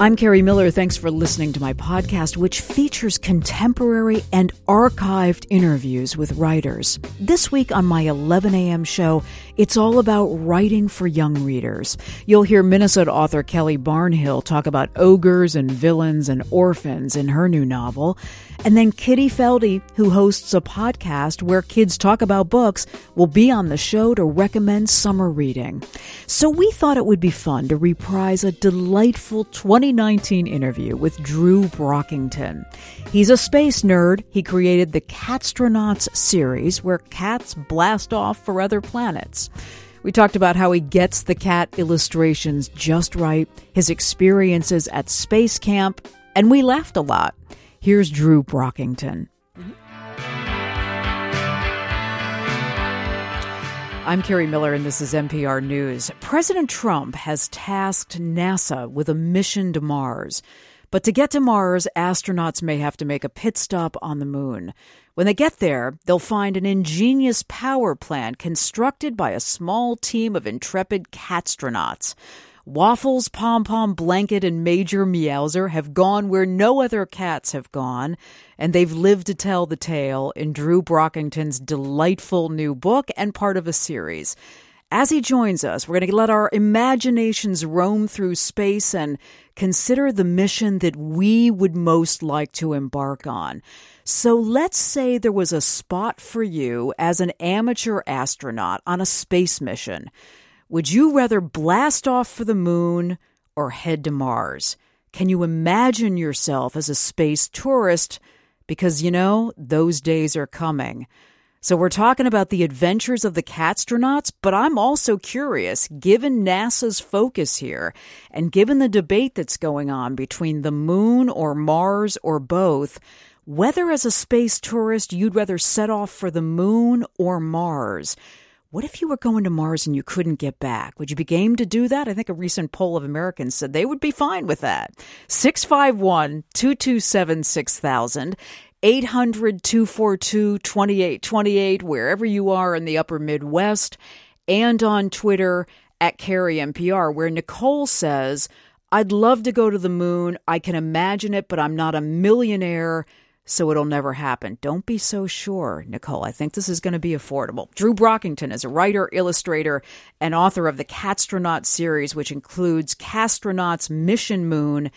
I'm Kerri Miller. Thanks for listening to my podcast, which features contemporary and archived interviews with writers. This week on my 11 a.m. show, it's all about writing for young readers. You'll hear Minnesota author Kelly Barnhill talk about ogres and villains and orphans in her new novel. And then Kitty Felde, who hosts a podcast where kids talk about books, will be on the show to recommend summer reading. So we thought it would be fun to reprise a delightful 2019 interview with Drew Brockington. He's a space nerd. He created the Catstronauts series where cats blast off for other planets. We talked about how he gets the cat illustrations just right, his experiences at space camp, and we laughed a lot. Here's Drew Brockington. Mm-hmm. I'm Kerri Miller, and this is MPR News. President Trump has tasked NASA with a mission to Mars. But to get to Mars, astronauts may have to make a pit stop on the moon. When they get there, they'll find an ingenious power plant constructed by a small team of intrepid catstronauts. Waffles, Pom Pom, Blanket, and Major Meowser have gone where no other cats have gone, and they've lived to tell the tale in Drew Brockington's delightful new book and part of a series. As he joins us, we're going to let our imaginations roam through space and consider the mission that we would most like to embark on. So let's say there was a spot for you as an amateur astronaut on a space mission. Would you rather blast off for the moon or head to Mars? Can you imagine yourself as a space tourist? Because, you know, those days are coming. So we're talking about the adventures of the catstronauts, but I'm also curious, given NASA's focus here, and given the debate that's going on between the moon or Mars or both, whether as a space tourist you'd rather set off for the moon or Mars. What if you were going to Mars and you couldn't get back? Would you be game to do that? I think a recent poll of Americans said they would be fine with that. 651 227 6000. 800 242 2828, wherever you are in the upper Midwest, and on Twitter at Kerri MPR, where Nicole says, I'd love to go to the moon. I can imagine it, but I'm not a millionaire so it'll never happen. Don't be so sure, Nicole. I think this is going to be affordable. Drew Brockington is a writer, illustrator, and author of the Catstronaut series, which includes Catstronauts Mission Moon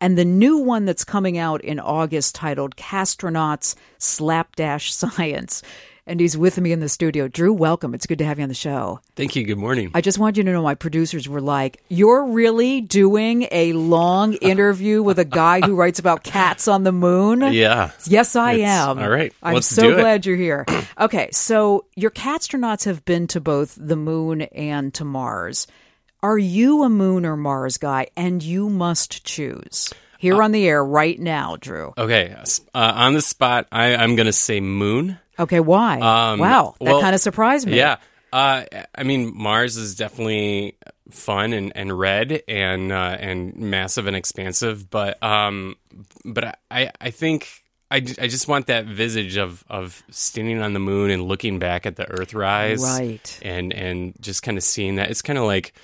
and the new one that's coming out in August titled Catstronauts Slapdash Science and he's with me in the studio. Drew, welcome. It's good to have you on the show. Thank you. Good morning. I just want you to know my producers were like, You're really doing a long interview with a guy who writes about cats on the moon? Yeah. Yes, I it's, am. All right. I'm so glad you're here. okay, so your catstronauts have been to both the moon and to Mars. Are you a moon or Mars guy? And you must choose here uh, on the air right now, Drew. Okay, uh, on the spot, I, I'm going to say moon. Okay, why? Um, wow, that well, kind of surprised me. Yeah. Uh, I mean, Mars is definitely fun and, and red and uh, and massive and expansive, but um, but I I think I, I just want that visage of of standing on the moon and looking back at the Earth rise, right? And and just kind of seeing that it's kind of like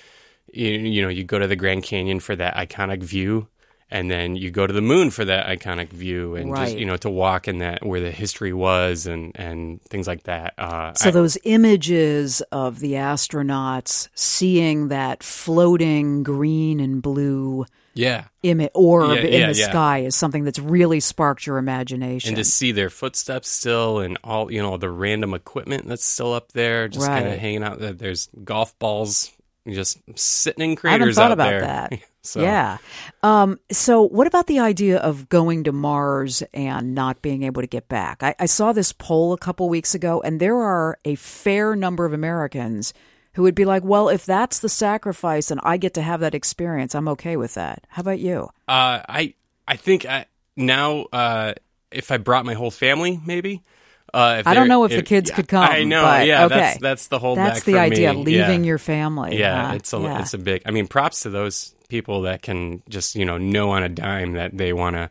you, you know you go to the Grand Canyon for that iconic view and then you go to the moon for that iconic view and right. just you know to walk in that where the history was and and things like that uh, so I, those images of the astronauts seeing that floating green and blue yeah image orb yeah, in the yeah. sky is something that's really sparked your imagination and to see their footsteps still and all you know the random equipment that's still up there just right. kind of hanging out there's golf balls just sitting in craters I haven't thought out about there. that. so. Yeah. Um, so, what about the idea of going to Mars and not being able to get back? I, I saw this poll a couple weeks ago, and there are a fair number of Americans who would be like, "Well, if that's the sacrifice and I get to have that experience, I'm okay with that." How about you? Uh, I I think I, now uh, if I brought my whole family, maybe uh, I don't know if, if, the kids yeah, could come. I know. But, yeah, okay. that's that's the whole. That's the idea. Me. Leaving yeah. your family. Yeah, it's a yeah. it's a big. I mean, props to those people that can just you know know on a dime that they want to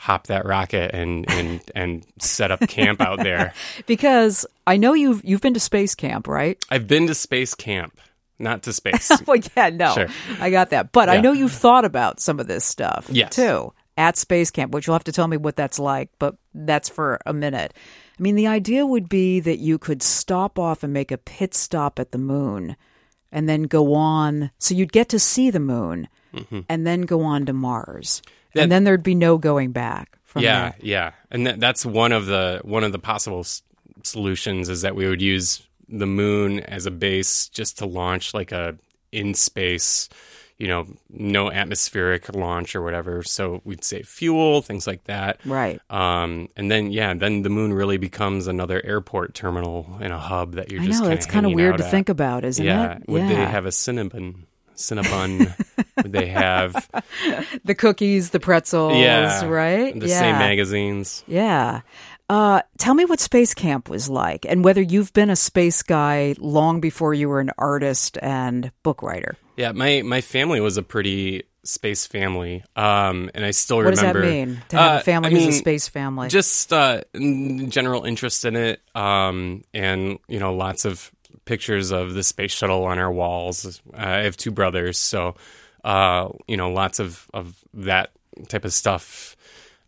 hop that rocket and and and set up camp out there. because I know you've you've been to space camp, right? I've been to space camp. not to space. well, yeah, no, Sure. I got that. But I know you've thought about some of this stuff Yes. too at space camp, which you'll have to tell me what that's like. But that's for a minute. I mean, the idea would be that you could stop off and make a pit stop at the moon, and then go on. So you'd get to see the moon, mm-hmm. and then go on to Mars, That- and then there'd be no going back. From yeah, there. yeah, and that, that's one of the one of the possible s- solutions is that we would use the moon as a base just to launch like a in space, you know, no atmospheric launch or whatever. So we'd save fuel, things like that. Right. Um, and then yeah, then the moon really becomes another airport terminal and a hub that you're I just know it's kind of weird to at. think about, isn't yeah. it? Would they have a Cinnabon? Cinnabon? would they have the cookies, the pretzels, yeah right? the yeah. same magazines? Yeah. Uh, tell me what Space Camp was like and whether you've been a space guy long before you were an artist and book writer. Yeah, my my family was a pretty space family, um, and I still What does that remember. mean to have Uh, a family I who's a mean, space family? Just uh, general interest in it, um, and you know, lots of pictures of the space shuttle on our walls. Uh, I have two brothers, so uh, you know, lots of of that type of stuff.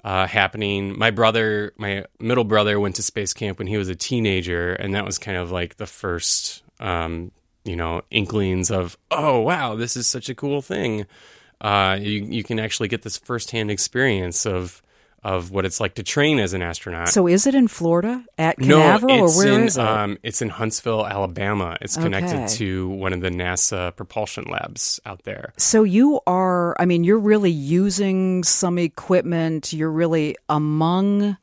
Uh, happening. My brother, my middle brother, went to space camp when he was a teenager, and that was kind of like the first, um, you know, inklings of, oh wow, this is such a cool thing. Uh, you you can actually get this firsthand experience of of what it's like to train as an astronaut. so is it in Florida at Canaveral it's or where in is it? um, it's in Huntsville, Alabama. It's connected Okay. to one of the NASA propulsion labs out there. so you are, I mean, you're really using some equipment. You're really among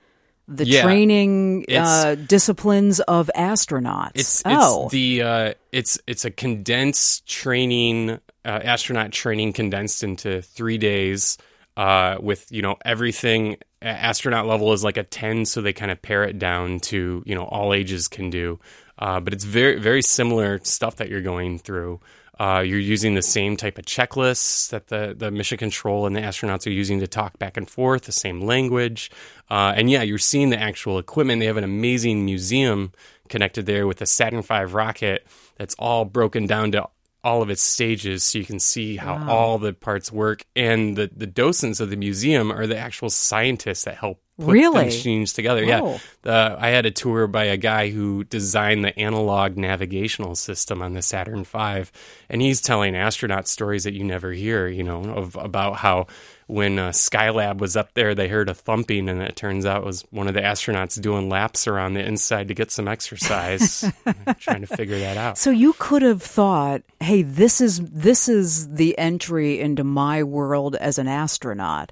the Yeah. training uh, disciplines of astronauts. It's oh, it's the uh, it's it's a condensed training uh, astronaut training condensed into three days uh, with you know everything astronaut level is like a ten, so they kind of pare it down to you know all ages can do. Uh, but it's very very similar stuff that you're going through. Uh, you're using the same type of checklists that the, the mission control and the astronauts are using to talk back and forth, the same language. Uh, and yeah, you're seeing the actual equipment. They have an amazing museum connected there with a Saturn V rocket that's all broken down to all of its stages so you can see how all the parts work. And the, the docents of the museum are the actual scientists that help put Really? machines together. Yeah. The, I had a tour by a guy who designed the analog navigational system on the Saturn V, and he's telling astronaut stories that you never hear. You know, of about how when uh, Skylab was up there, they heard a thumping, and it turns out it was one of the astronauts doing laps around the inside to get some exercise, trying to figure that out. So you could have thought, "Hey, this is this is the entry into my world as an astronaut.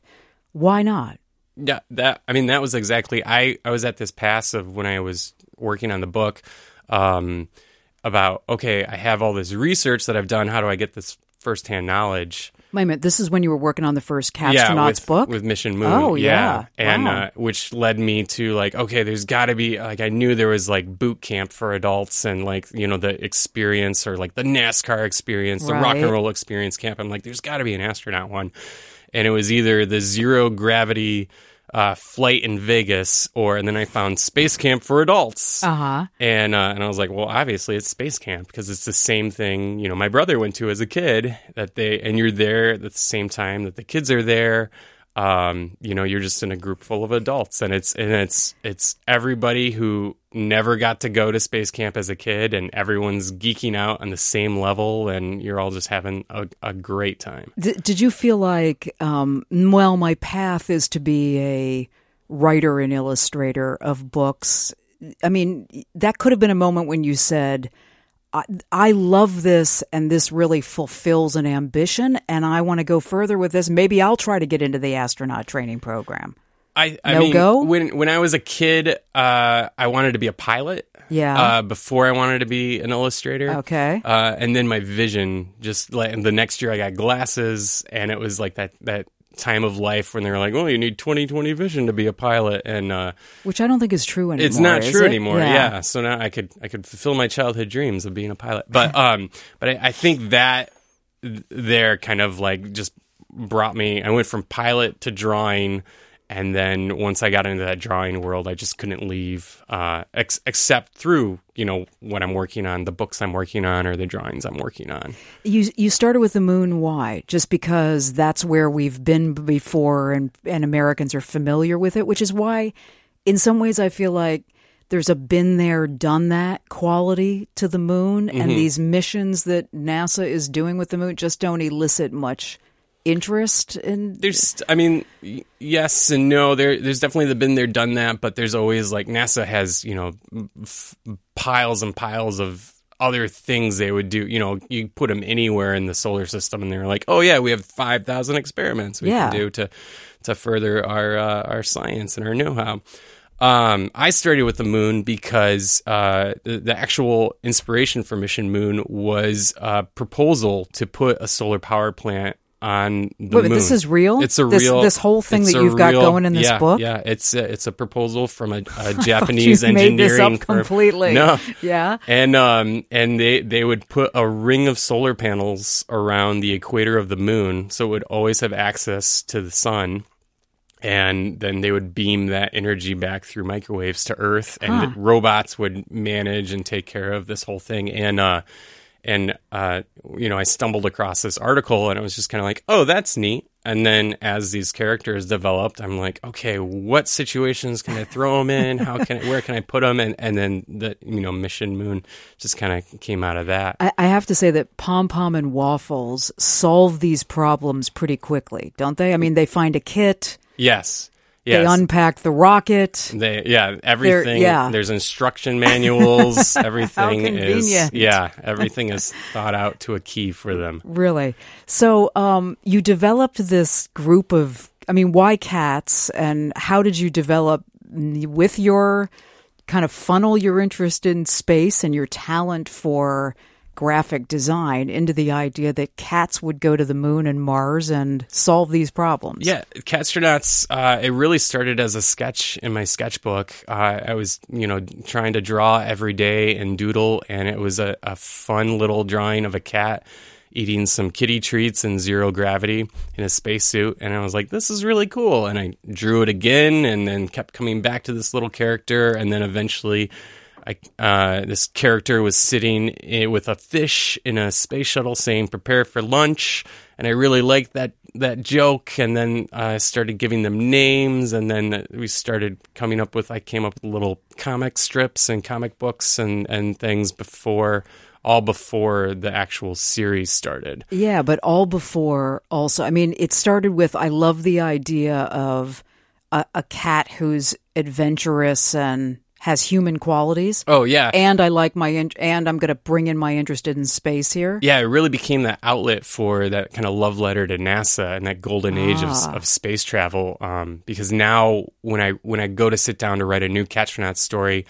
Why not?" Yeah, that I mean that was exactly I I was at this pass of when I was working on the book um about okay, I have all this research that I've done, how do I get this firsthand knowledge? Wait a minute. This is when you were working on the first yeah, Catstronauts with, book. with Mission Moon. Oh, yeah. and Wow. uh, which led me to like, okay, there's got to be like I knew there was like boot camp for adults and like you know the experience or like the NASCAR experience, the rock and roll experience camp. I'm like, there's got to be an astronaut one, and it was either the zero gravity. Uh, flight in Vegas, or and then I found Space Camp for adults, uh huh. and uh, and I was like, well, obviously it's space camp because it's the same thing. You know, my brother went to as a kid. That they and you're there at the same time that the kids are there. Um, you know, you're just in a group full of adults, and it's and it's it's everybody who never got to go to space camp as a kid, and everyone's geeking out on the same level, and you're all just having a, a great time. D- did you feel like, um, well, my path is to be a writer and illustrator of books? I mean, that could have been a moment when you said, I, I love this and this really fulfills an ambition and I want to go further with this. Maybe I'll try to get into the astronaut training program. I, I No mean, go? when when I was a kid, uh, I wanted to be a pilot. Yeah. Uh, before I wanted to be an illustrator. Okay. Uh, and then my vision just like and the next year I got glasses, and it was like that that time of life when they're like, "Oh, you need 20/20 vision to be a pilot," and uh, Which I don't think is true anymore. it's not true it? anymore. Yeah. So now I could I could fulfill my childhood dreams of being a pilot. But um, but I, I think that there kind of like just brought me. I went from pilot to drawing, and then once I got into that drawing world, I just couldn't leave, uh, ex- except through you know what I'm working on, the books I'm working on, or the drawings I'm working on. You you started with the moon. Why? Just because that's where we've been before, and and Americans are familiar with it, which is why, in some ways, I feel like there's a been there, done that quality to the moon, and these missions that NASA is doing with the moon just don't elicit much interest in There's, I mean, yes and no. There, there's definitely the been there, done that, but there's always like NASA has, you know, f- piles and piles of other things they would do. You know, you put them anywhere in the solar system, and they're like, oh yeah, we have five thousand experiments we Yeah. can do to to further our uh, our science and our know-how. Um, I started with the moon because uh, the, the actual inspiration for Mission Moon was a proposal to put a solar power plant on the Wait, moon. this is real? It's a This- real. this whole thing that you've got real- going in this yeah, book? Yeah, it's a, it's a proposal from a, a Japanese you made this engineering up firm. completely. No, Yeah. and um and they they would put a ring of solar panels around the equator of the moon, so it would always have access to the sun. And then they would beam that energy back through microwaves to Earth, and Huh. robots would manage and take care of this whole thing. And uh, and uh, you know, I stumbled across this article, and I was just kind of like, "Oh, that's neat." And then as these characters developed, I'm like, "Okay, what situations can I throw them in? How can I, where can I put them?" And and then the you know Mission Moon just kind of came out of that. I, I have to say that Pom Pom and Waffles solve these problems pretty quickly, don't they? I mean, they find a kit, yes, they unpack the rocket. They, yeah, everything. yeah. There's instruction manuals. everything is, yeah, everything is thought out to a key for them. Really? So, um, you developed this group of, I mean, why cats, and how did you develop with your kind of funnel your interest in space and your talent for graphic design into the idea that cats would go to the moon and Mars and solve these problems? Yeah, Catstronauts. Uh, it really started as a sketch in my sketchbook. Uh, I was, you know, trying to draw every day and doodle, and it was a, a fun little drawing of a cat eating some kitty treats in zero gravity in a spacesuit. And I was like, this is really cool. And I drew it again, and then kept coming back to this little character, and then eventually. I, uh, this character was sitting i with a fish in a space shuttle saying prepare for lunch. And i really liked that that joke. And then i started giving them names. And then we started coming up with i came up with little comic strips and comic books and and things before all before the actual series started. Yeah, but all before also. I mean, it started with I love the idea of a, a cat who's adventurous and has human qualities. oh yeah And I like my in- and I'm going to bring in my interest in space here. yeah, it really became that outlet for that kind of love letter to NASA and that golden age of, Ah. of space travel. Um, because now, when I when I go to sit down to write a new Catstronaut story,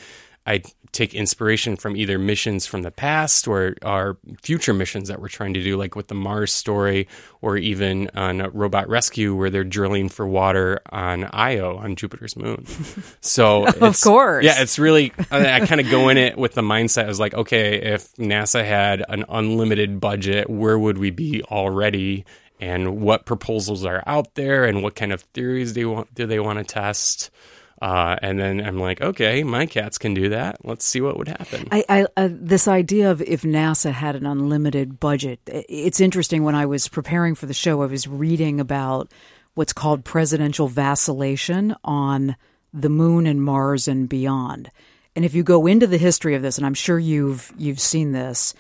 I take inspiration from either missions from the past or our future missions that we're trying to do, like with the Mars story, or even on a Robot Rescue, where they're drilling for water on Io on Jupiter's moon. So, it's- course. yeah, it's really I, I kind of go in it with the mindset I was like, okay, if NASA had an unlimited budget, where would we be already? And what proposals are out there, and what kind of theories do they want, do they want to test? Uh, and then I'm like, okay, my cats can do that. Let's see what would happen. I, I uh, this idea of if NASA had an unlimited budget. It's interesting. When I was preparing for the show, I was reading about what's called presidential vacillation on the moon and Mars and beyond. And if you go into the history of this, and I'm sure you've you've seen this,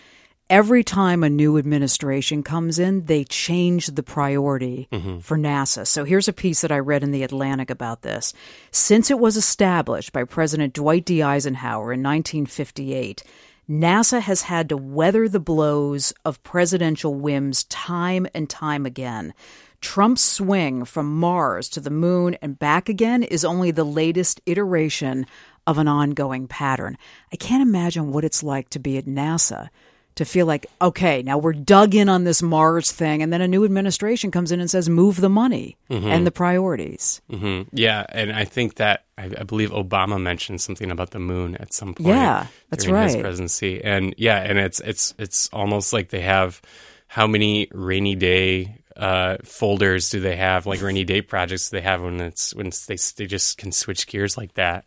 every time a new administration comes in, they change the priority mm-hmm. for NASA. So here's a piece that I read in The Atlantic about this. Since it was established by President Dwight D. Eisenhower in 1958, NASA has had to weather the blows of presidential whims time and time again. Trump's swing from Mars to the moon and back again is only the latest iteration of an ongoing pattern. I can't imagine what it's like to be at NASA to feel like, okay, now we're dug in on this Mars thing, and then a new administration comes in and says, move the money and the priorities. hmm Yeah, and I think that I, I believe Obama mentioned something about the moon at some point. Yeah, that's during His right. presidency, and yeah, and it's it's it's almost like they have how many rainy day uh, folders do they have, like rainy day projects do they have when it's when it's, they they just can switch gears like that,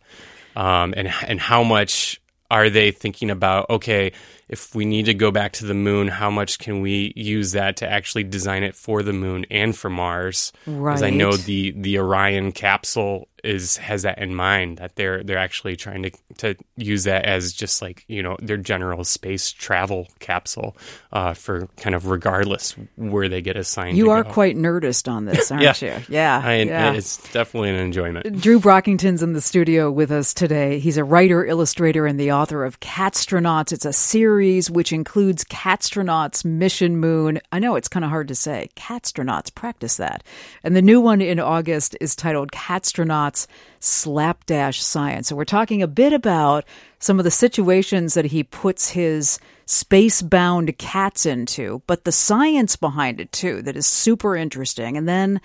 um, and and how much are they thinking about? Okay, if we need to go back to the moon, how much can we use that to actually design it for the moon and for Mars? Right. Because I know the the Orion capsule is has that in mind that they're they're actually trying to to use that as just like you know their general space travel capsule uh, for kind of regardless where they get assigned. You are go. quite nerdist on this, aren't Yeah. you? Yeah. I, yeah. It's definitely an enjoyment. Drew Brockington's in the studio with us today. He's a writer, illustrator, and the author of Catstronauts. It's a series which includes Catstronauts, Mission Moon. I know it's kind of hard to say. Catstronauts, practice that. And the new one in August is titled Catstronauts Slapdash Science. So we're talking a bit about some of the situations that he puts his space bound cats into, but the science behind it too, that is super interesting. And then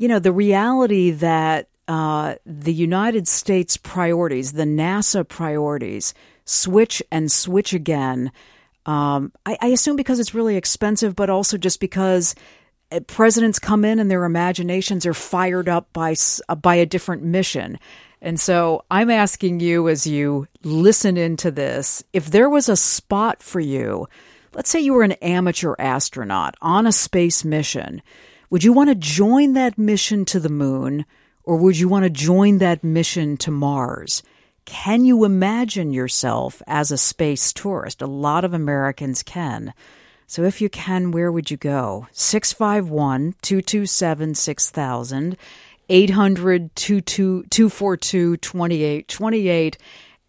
you know, the reality that uh, the United States priorities, the NASA priorities, switch and switch again. Um, I, I assume because it's really expensive, but also just because presidents come in and their imaginations are fired up by uh, by a different mission. And so I'm asking you as you listen into this, if there was a spot for you, let's say you were an amateur astronaut on a space mission, would you want to join that mission to the moon or would you want to join that mission to Mars? Can you imagine yourself as a space tourist? A lot of Americans can. So if you can, where would you go? 651 227 6000, 800 242 2828,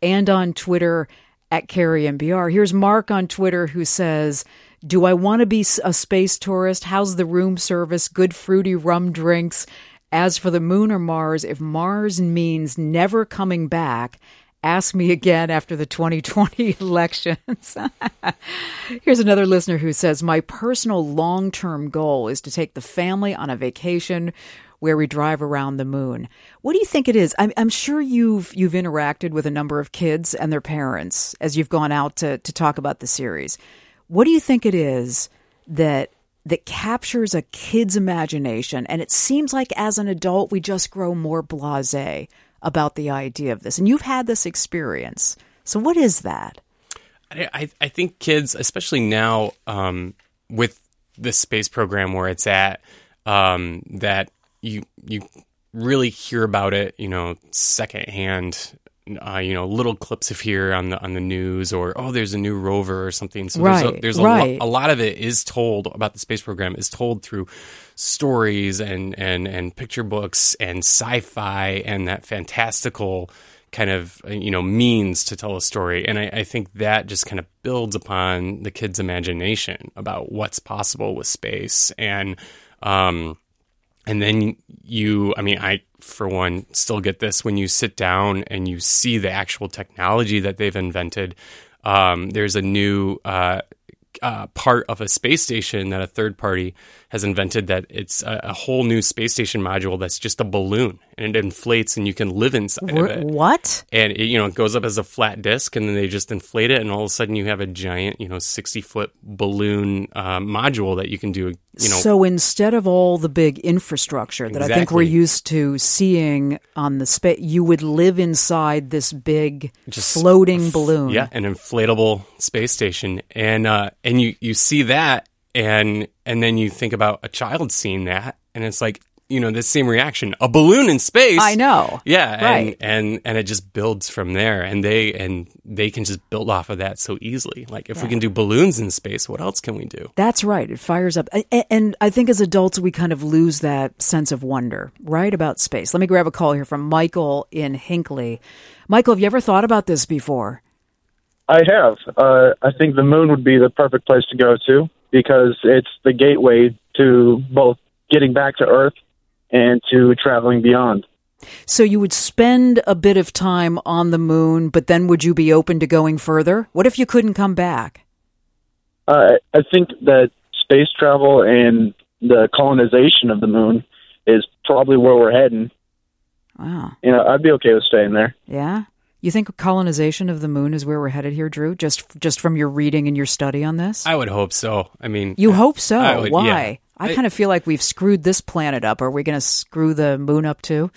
and on Twitter at Kerri MPR. Here's Mark on Twitter who says, Do I want to be a space tourist? How's the room service? Good fruity rum drinks. As for the moon or Mars, if Mars means never coming back, ask me again after the 2020 elections. Here's another listener who says, My personal long term goal is to take the family on a vacation where we drive around the moon. What do you think it is? I'm, I'm sure you've you've interacted with a number of kids and their parents as you've gone out to, to talk about the series. What do you think it is that that captures a kid's imagination? And it seems like as an adult we just grow more blasé about the idea of this. And you've had this experience. So what is that? I, I- think kids, especially now um, with the space program where it's at, um, that you you really hear about it, you know, secondhand. Uh, you know, little clips of here on the on the news, or oh, there's a new rover or something. So there's a, there's a, right. lo- a lot of it is told about the space program is told through stories and and and picture books and sci-fi and that fantastical kind of uh, you know means to tell a story and I, I think that just kind of builds upon the kid's imagination about what's possible with space and um and then you i mean i for one still get this. When you sit down and you see the actual technology that they've invented um, there's a new uh, uh, part of a space station that a third party has invented that it's a, a whole new space station module that's just a balloon and it inflates and you can live inside of it What? and it, you know it goes up as a flat disc and then they just inflate it and all of a sudden you have a giant you know 60 foot balloon uh, module that you can do you know so instead of all the big infrastructure that I think we're used to seeing on the space, you would live inside this big Just floating balloon. yeah an inflatable space station and uh and you you see that and and then you think about a child seeing that and it's like you know the same reaction a balloon in space I know. yeah Right. and, and and it just builds from there and they and they can just build off of that so easily like if we can do balloons in space what else can we do That's right. It fires up. A- a- And I think as adults, we kind of lose that sense of wonder, right, about space. Let me grab a call here from Michael in Hinckley. Michael, have you ever thought about this before? I have. Uh, I think the moon would be the perfect place to go to because it's the gateway to both getting back to Earth and to traveling beyond. So you would spend a bit of time on the moon, but then would you be open to going further? What if you couldn't come back? Uh, I think that space travel and the colonization of the moon is probably where we're heading. Wow. You know, I'd be okay with staying there. Yeah. You think colonization of the moon is where we're headed here, Drew? Just just from your reading and your study on this? i would hope so i mean you hope so. Would- Why? yeah. I, kind of feel like we've screwed this planet up. Are we going to screw the moon up too?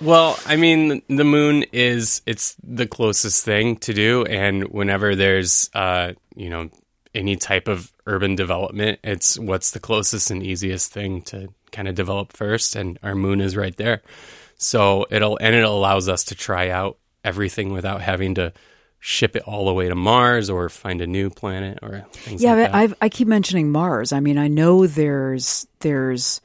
Well, I mean, the moon is it's the closest thing to do, and whenever there's uh, you know any type of urban development, it's what's the closest and easiest thing to kind of develop first, and our moon is right there. So it'll and it allows us to try out everything without having to ship it all the way to Mars or find a new planet or things yeah, like that. I've, I keep mentioning Mars. I mean, I know there's there's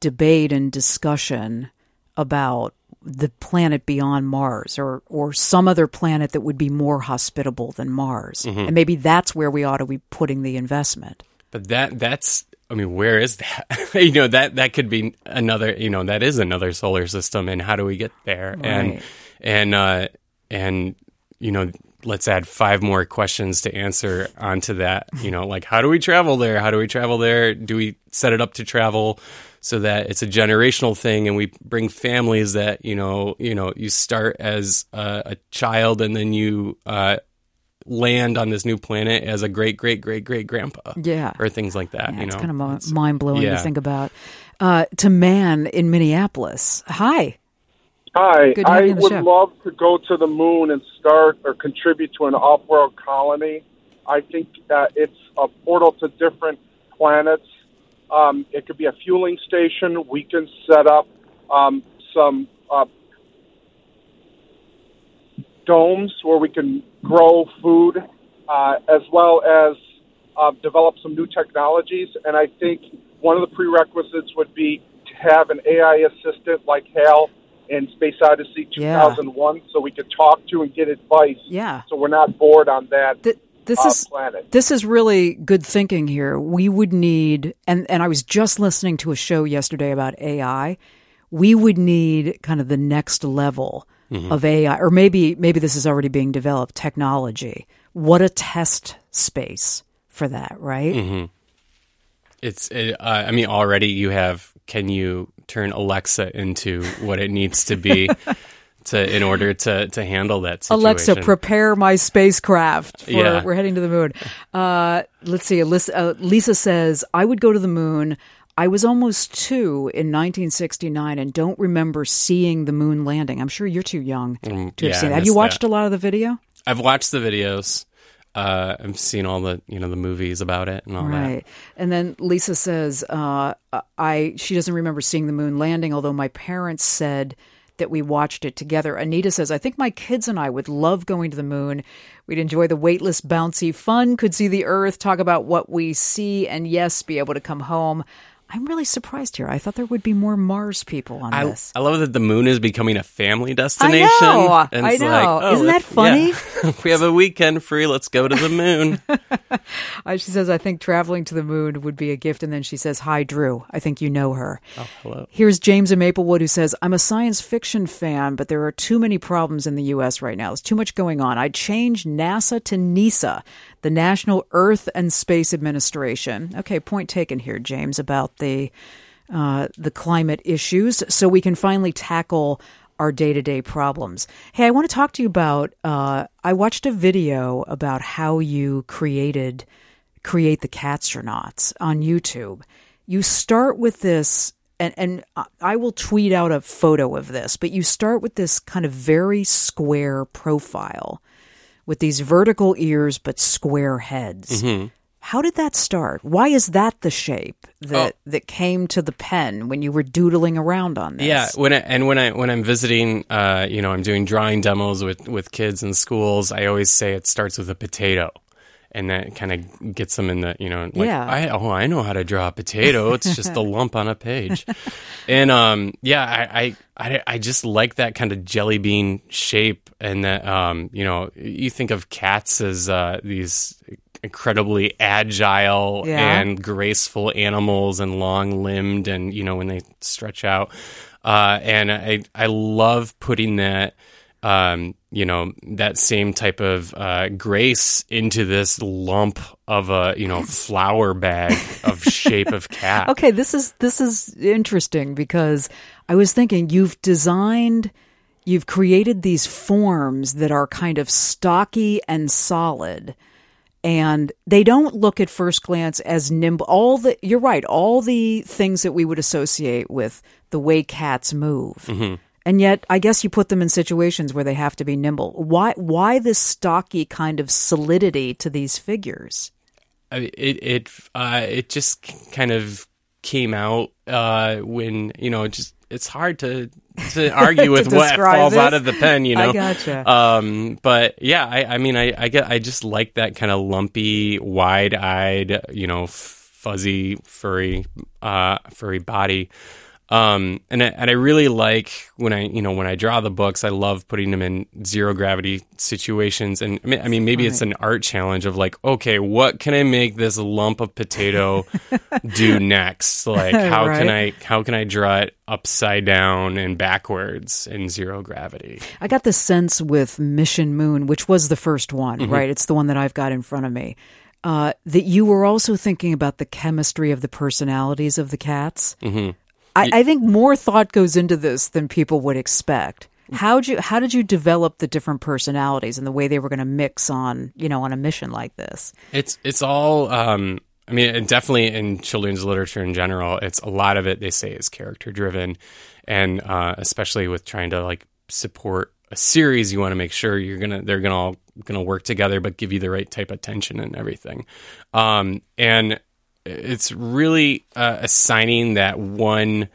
debate and discussion about the planet beyond Mars or or some other planet that would be more hospitable than Mars. Mm-hmm. And maybe that's where we ought to be putting the investment. But that that's I mean, where is that? you know, that that could be another, you know, that is another solar system and how do we get there? And and uh and you know, let's add five more questions to answer onto that. You know, like how do we travel there? How do we travel there? Do we set it up to travel so that it's a generational thing and we bring families that, you know, you know, you start as a, a child and then you uh land on this new planet as a great great great great grandpa Yeah. or things like that Yeah, you it's know kind of mind blowing yeah. to think about. Uh, to man in Minneapolis. Hi. Hi, Good I you on the would show. love to go to the moon and start or contribute to an off-world colony. I think that it's a portal to different planets. Um, it could be a fueling station. We can set up um, some uh, domes where we can grow food, uh, as well as uh, develop some new technologies. And I think one of the prerequisites would be to have an AI assistant like Hal in Space Odyssey Yeah. 2001, so we could talk to and get advice. Yeah. So we're not bored on that Th- this uh, is planet. this is really good thinking here. We would need and and I was just listening to a show yesterday about AI. We would need kind of the next level of AI or maybe maybe this is already being developed technology. What a test space for that, right? it's it, uh, i mean already you have can you turn alexa into what it needs to be to in order to to handle that situation Alexa, prepare my spacecraft. For, Yeah. We're heading to the moon. Uh, let's see. Lisa, uh, Lisa says, I would go to the moon. I was almost two in 1969 and don't remember seeing the moon landing. I'm sure you're too young to have Mm, yeah, seen. Have you watched that. a lot of the video? i've watched the videos uh i've seen all the you know the movies about it and all that Right. And then Lisa says, uh, I she doesn't remember seeing the moon landing, although my parents said that we watched it together. Anita says, I think my kids and I would love going to the moon. We'd enjoy the weightless, bouncy fun, could see the earth, talk about what we see, and yes, be able to come home. I'm really surprised here. I thought there would be more Mars people on I, this. I love that the moon is becoming a family destination. I know. And I know. like, oh, Isn't that let's- yeah. funny? we have a weekend free. Let's go to the moon. She says, I think traveling to the moon would be a gift. And then she says, Hi, Drew. I think you know her. oh, hello. Here's James in Maplewood who says, I'm a science fiction fan, but there are too many problems in the U.S. right now. There's too much going on. I'd change NASA to NISA, the National Earth and Space Administration. Okay, point taken here, James, about the uh, the climate issues, so we can finally tackle our day to day problems. Hey, I want to talk to you about. Uh, I watched a video about how you created create the Catstronauts on YouTube. You start with this, and, and I will tweet out a photo of this, but you start with this kind of very square profile with these vertical ears but square heads. How did that start? Why is that the shape that that came to the pen when you were doodling around on this? Yeah, when I, and when I when I'm visiting, uh, you know, I'm doing drawing demos with with kids in schools. I always say it starts with a potato, and that kind of gets them in the you know, like, Yeah. I oh I know how to draw a potato. It's just a lump on a page, and um, yeah, I, I I I just like that kind of jelly bean shape, and that um, you know, you think of cats as uh, these incredibly agile Yeah. and graceful animals and long limbed and you know when they stretch out uh, and I I love putting that um, you know that same type of uh, grace into this lump of a you know flour bag of shape of cat. Okay, this is this is interesting because I was thinking you've designed you've created these forms that are kind of stocky and solid and they don't look at first glance as nimble. All the you're right, all the things that we would associate with the way cats move. And yet, I guess you put them in situations where they have to be nimble. Why? Why this stocky kind of solidity to these figures? It it uh, it just kind of came out uh, when you know just it's hard to to argue with what falls this? out of the pen, you know. I gotcha. Um, but yeah, I, I mean, I, I get, I just like that kind of lumpy, wide-eyed, you know, fuzzy, furry, uh, furry body. Um, and I, and I really like when I, you know, when I draw the books, I love putting them in zero gravity situations. And I mean, I mean, maybe it's an art challenge of like, okay, what can I make this lump of potato do next? Like, how can I, how can I draw it upside down and backwards in zero gravity? I got the sense with Mission Moon, which was the first one, right? It's the one that I've got in front of me. Uh, that you were also thinking about the chemistry of the personalities of the cats. Mm-hmm. I, I think more thought goes into this than people would expect. How you how did you develop the different personalities and the way they were going to mix on you know on a mission like this? It's it's all. Um, I mean, definitely in children's literature in general, it's a lot of it. They say is character driven, and uh, especially with trying to like support a series, you want to make sure you're gonna they're gonna all gonna work together, but give you the right type of tension and everything. Um, and it's really uh, assigning that one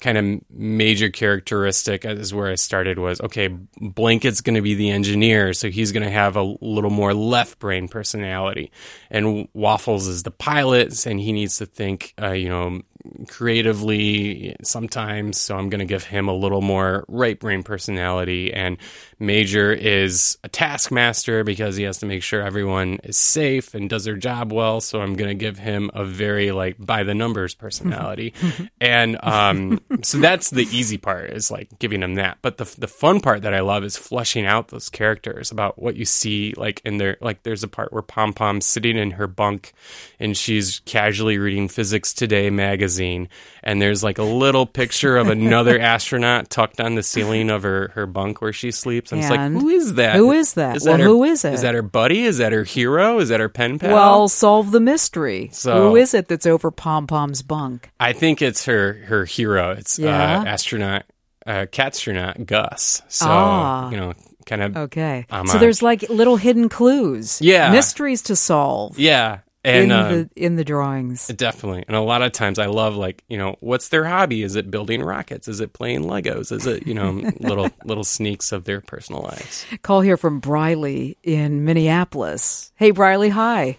kind of major characteristic is where I started was okay, Blanket's going to be the engineer, so he's going to have a little more left brain personality, and Waffles is the pilot, and he needs to think, uh, you know, creatively sometimes. So I'm going to give him a little more right brain personality, and Major is a taskmaster because he has to make sure everyone is safe and does their job well. So I'm going to give him a very like by the numbers personality, and um, so that's the easy part is like giving him that. But the the fun part that I love is fleshing out those characters about what you see like in their like. There's a part where Pom Pom's sitting in her bunk, and she's casually reading Physics Today magazine, and there's like a little picture of another astronaut tucked on the ceiling of her her bunk where she sleeps. And, it's like, who is that? Who is that? Well, her, who is it? Is that her buddy? Is that her hero? Is that her pen pal? Well, solve the mystery. So- Who is it that's over Pom Pom's bunk? I think it's her her hero. It's Yeah? uh, astronaut, uh, catstronaut Gus. So Ah. you know, kind of Okay, I'm so there's like little hidden clues, Yeah. mysteries to solve yeah, in and uh, the in the drawings. Definitely. And a lot of times I love like, you know, what's their hobby? Is it building rockets? Is it playing Legos? Is it, you know, little little sneaks of their personal lives? Call here from Briley in Minneapolis. Hey, Briley, hi.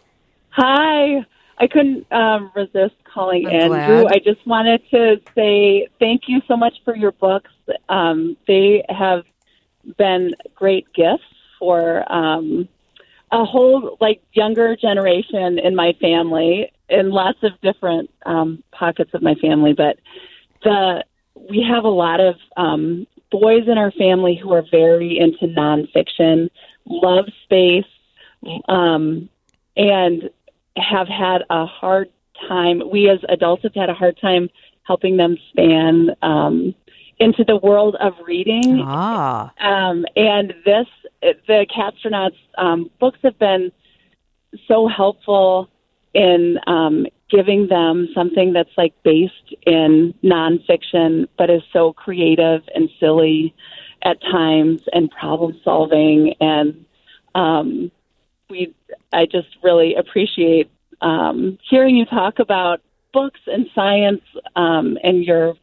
Hi. I couldn't um, resist calling I'm Andrew. glad. I just wanted to say thank you so much for your books. Um, they have been great gifts for um, a whole like younger generation in my family, in lots of different um, pockets of my family. But the we have a lot of um, boys in our family who are very into nonfiction, love space, um, and have had a hard time. We as adults have had a hard time helping them span um, into the world of reading. Ah, Um, and this, the Catstronauts um, books have been so helpful in um, giving them something that's like based in nonfiction, but is so creative and silly at times and problem solving. And um, we, I just really appreciate um, hearing you talk about books and science um, and your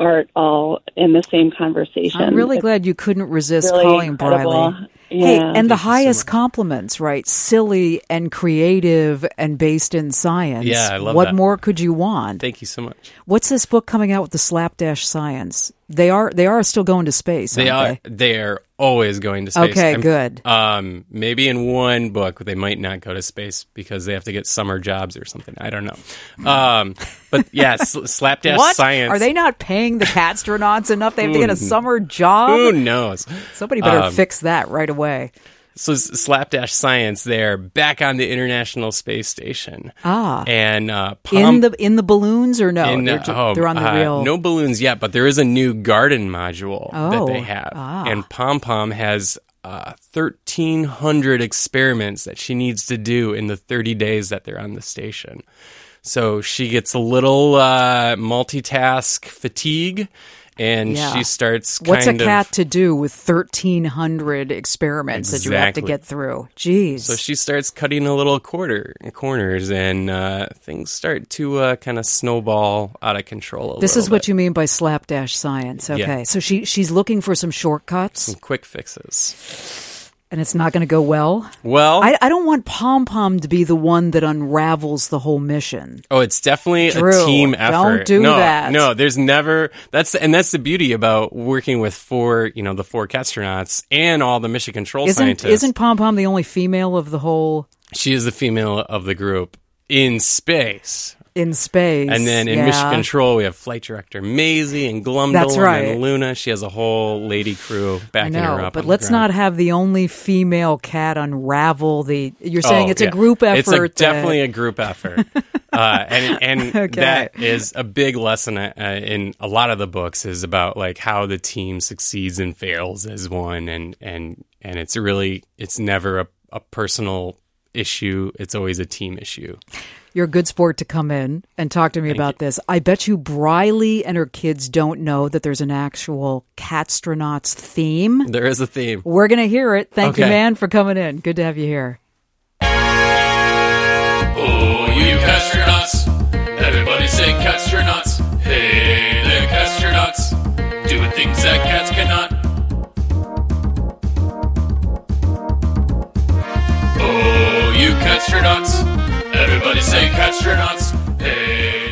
art all in the same conversation. I'm really It's glad you couldn't resist really calling incredible. Briley. Yeah. Hey, and the Thank you so highest much. compliments, right? Silly and creative and based in science. Yeah, I love What that. more could you want? Thank you so much. What's this book coming out with the slapdash science? They are they are still going to space. They are aren't they are always going to space. Okay, I'm- good. Um, maybe in one book they might not go to space because they have to get summer jobs or something. I don't know. Um, but yeah, sl- slapdash What science. are they not paying the astronauts enough? They have to get a summer job. Who knows? Somebody better Um, fix that right away. So slapdash science, they're back on the International Space Station. Ah, and uh, in the in the balloons or no? in, they're, oh, they're on the uh, real. no balloons yet, but there is a new garden module that Oh, they have, ah. and Pom Pom has uh, 1,300 experiments that she needs to do in the 30 days that they're on the station. So she gets a little uh, multitask fatigue and Yeah. she starts What's a cat of. to do with 1,300 experiments that you have to get through? Jeez. So she starts cutting a little quarter corners, and uh, things start to uh, kind of snowball out of control. A this is little what you mean by slapdash science. Okay. Yeah. So she she's looking for some shortcuts Some quick fixes. And it's not going to go well. Well, I, I don't want Pom Pom to be the one that unravels the whole mission. Oh, it's definitely Drew, a team effort. don't do no, that. No, there's never that's and that's the beauty about working with four, you know, the four astronauts and all the mission control Isn't scientists. isn't Pom Pom the only female of the whole she is the female of the group in space. In space? And then in yeah. mission control, we have flight director Maisie and Glumdale That's right. and Luna. She has a whole lady crew backing her know, up. but let's not have the only female cat unravel the. You're saying Oh, it's a group effort. It's a, definitely a group effort, uh, and and Okay. that is a big lesson uh, in a lot of the books is about like how the team succeeds and fails as one, and and and it's really it's never a, a personal issue. It's always a team issue. You're a good sport to come in and talk to me about this. I bet you Briley and her kids don't know that there's an actual Catstronauts theme. There is a theme. We're going to hear it. Thank you, man, for coming in. Good to have you here. Oh, you astronauts. Everybody say astronauts. Hey, they're astronauts. Doing things that cats cannot. Oh, you astronauts. Everybody say, Catstronauts. Hey.